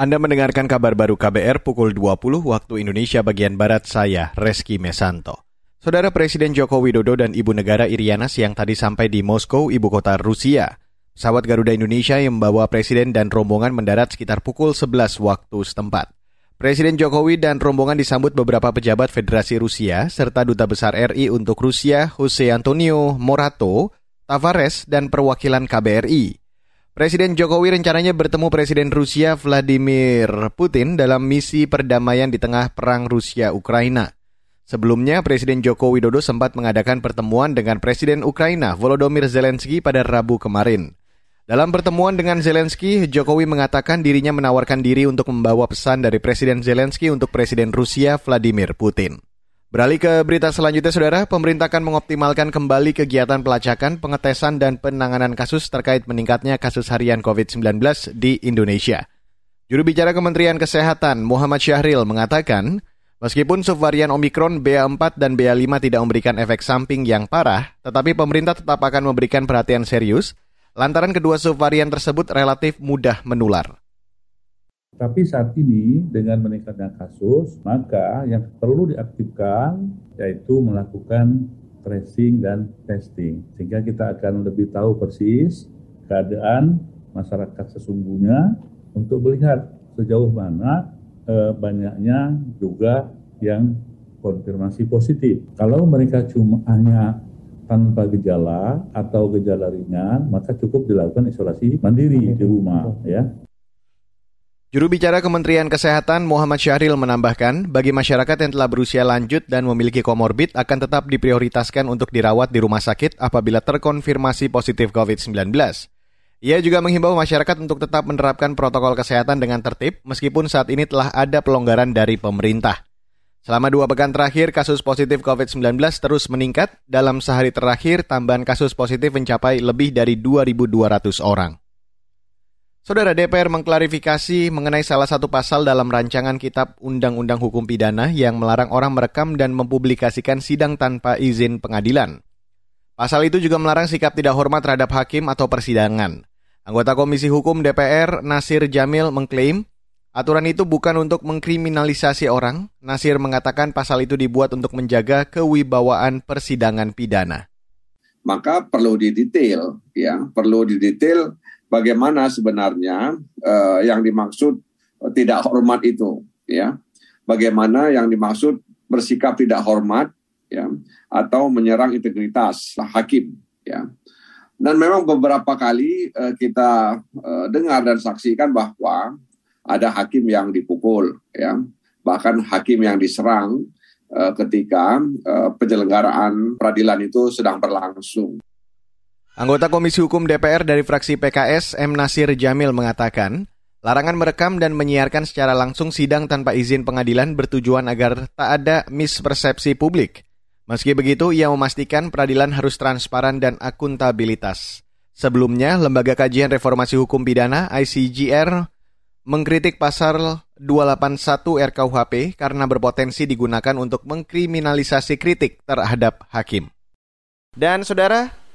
Anda mendengarkan kabar baru KBR pukul 20 waktu Indonesia bagian Barat saya, Reski Mesanto. Saudara Presiden Joko Widodo dan Ibu Negara Iriana siang tadi sampai di Moskow, ibu kota Rusia. Pesawat Garuda Indonesia yang membawa Presiden dan rombongan mendarat sekitar pukul 11 waktu setempat. Presiden Jokowi dan rombongan disambut beberapa pejabat Federasi Rusia serta Duta Besar RI untuk Rusia, Jose Antonio Morato, Tavares, dan perwakilan KBRI. Presiden Jokowi rencananya bertemu Presiden Rusia Vladimir Putin dalam misi perdamaian di tengah perang Rusia-Ukraina. Sebelumnya, Presiden Joko Widodo sempat mengadakan pertemuan dengan Presiden Ukraina Volodymyr Zelensky pada Rabu kemarin. Dalam pertemuan dengan Zelensky, Jokowi mengatakan dirinya menawarkan diri untuk membawa pesan dari Presiden Zelensky untuk Presiden Rusia Vladimir Putin. Beralih ke berita selanjutnya, Saudara. Pemerintah akan mengoptimalkan kembali kegiatan pelacakan, pengetesan, dan penanganan kasus terkait meningkatnya kasus harian COVID-19 di Indonesia. Juru bicara Kementerian Kesehatan Muhammad Syahril mengatakan, meskipun subvarian Omikron BA4 dan BA5 tidak memberikan efek samping yang parah, tetapi pemerintah tetap akan memberikan perhatian serius lantaran kedua subvarian tersebut relatif mudah menular. Tapi saat ini dengan meningkatnya kasus, maka yang perlu diaktifkan yaitu melakukan tracing dan testing. Sehingga kita akan lebih tahu persis keadaan masyarakat sesungguhnya untuk melihat sejauh mana e, banyaknya juga yang konfirmasi positif. Kalau mereka cuma hanya tanpa gejala atau gejala ringan, maka cukup dilakukan isolasi mandiri di rumah ya. Juru bicara Kementerian Kesehatan Muhammad Syahril menambahkan, bagi masyarakat yang telah berusia lanjut dan memiliki komorbid akan tetap diprioritaskan untuk dirawat di rumah sakit apabila terkonfirmasi positif COVID-19. Ia juga menghimbau masyarakat untuk tetap menerapkan protokol kesehatan dengan tertib meskipun saat ini telah ada pelonggaran dari pemerintah. Selama dua pekan terakhir, kasus positif COVID-19 terus meningkat. Dalam sehari terakhir, tambahan kasus positif mencapai lebih dari 2.200 orang. Saudara DPR mengklarifikasi mengenai salah satu pasal dalam rancangan Kitab Undang-Undang Hukum Pidana yang melarang orang merekam dan mempublikasikan sidang tanpa izin pengadilan. Pasal itu juga melarang sikap tidak hormat terhadap hakim atau persidangan. Anggota Komisi Hukum DPR Nasir Jamil mengklaim aturan itu bukan untuk mengkriminalisasi orang. Nasir mengatakan pasal itu dibuat untuk menjaga kewibawaan persidangan pidana. Maka perlu didetail, ya, perlu didetail bagaimana sebenarnya uh, yang dimaksud tidak hormat itu ya. Bagaimana yang dimaksud bersikap tidak hormat ya atau menyerang integritas hakim ya. Dan memang beberapa kali uh, kita uh, dengar dan saksikan bahwa ada hakim yang dipukul ya. Bahkan hakim yang diserang uh, ketika uh, penyelenggaraan peradilan itu sedang berlangsung Anggota Komisi Hukum DPR dari fraksi PKS, M. Nasir Jamil mengatakan, larangan merekam dan menyiarkan secara langsung sidang tanpa izin pengadilan bertujuan agar tak ada mispersepsi publik. Meski begitu, ia memastikan peradilan harus transparan dan akuntabilitas. Sebelumnya, Lembaga Kajian Reformasi Hukum Pidana ICGR mengkritik pasal 281 RKUHP karena berpotensi digunakan untuk mengkriminalisasi kritik terhadap hakim. Dan saudara,